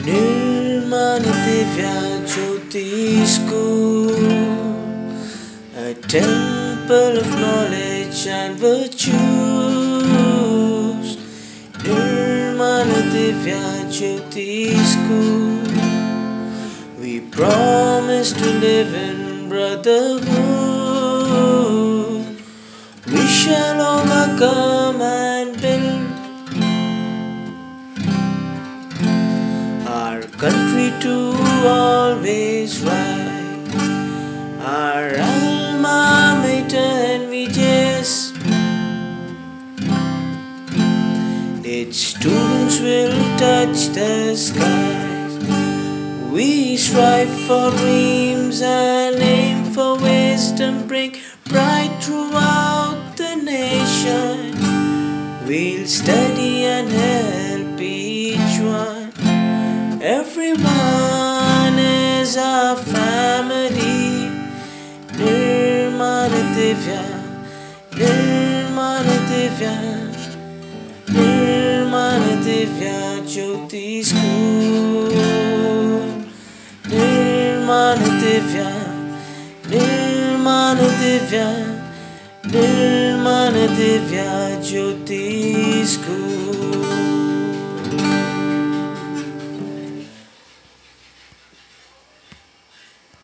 Nirmana Divya Jyoti School, a temple of knowledge and virtues. Nirmana Divya Jyoti School, we promise to live in brotherhood. We shall overcome country to always right. Our alma mater and just its students will touch the skies. We strive for dreams and aim for wisdom, bring pride throughout the nation. We'll study and help each one. Everyone is a family. Nirmana Divya, Nirmana Divya, Nirmana Divya Jyoti School. Nirmana Divya, Nirmana Divya, Divya Jyoti School.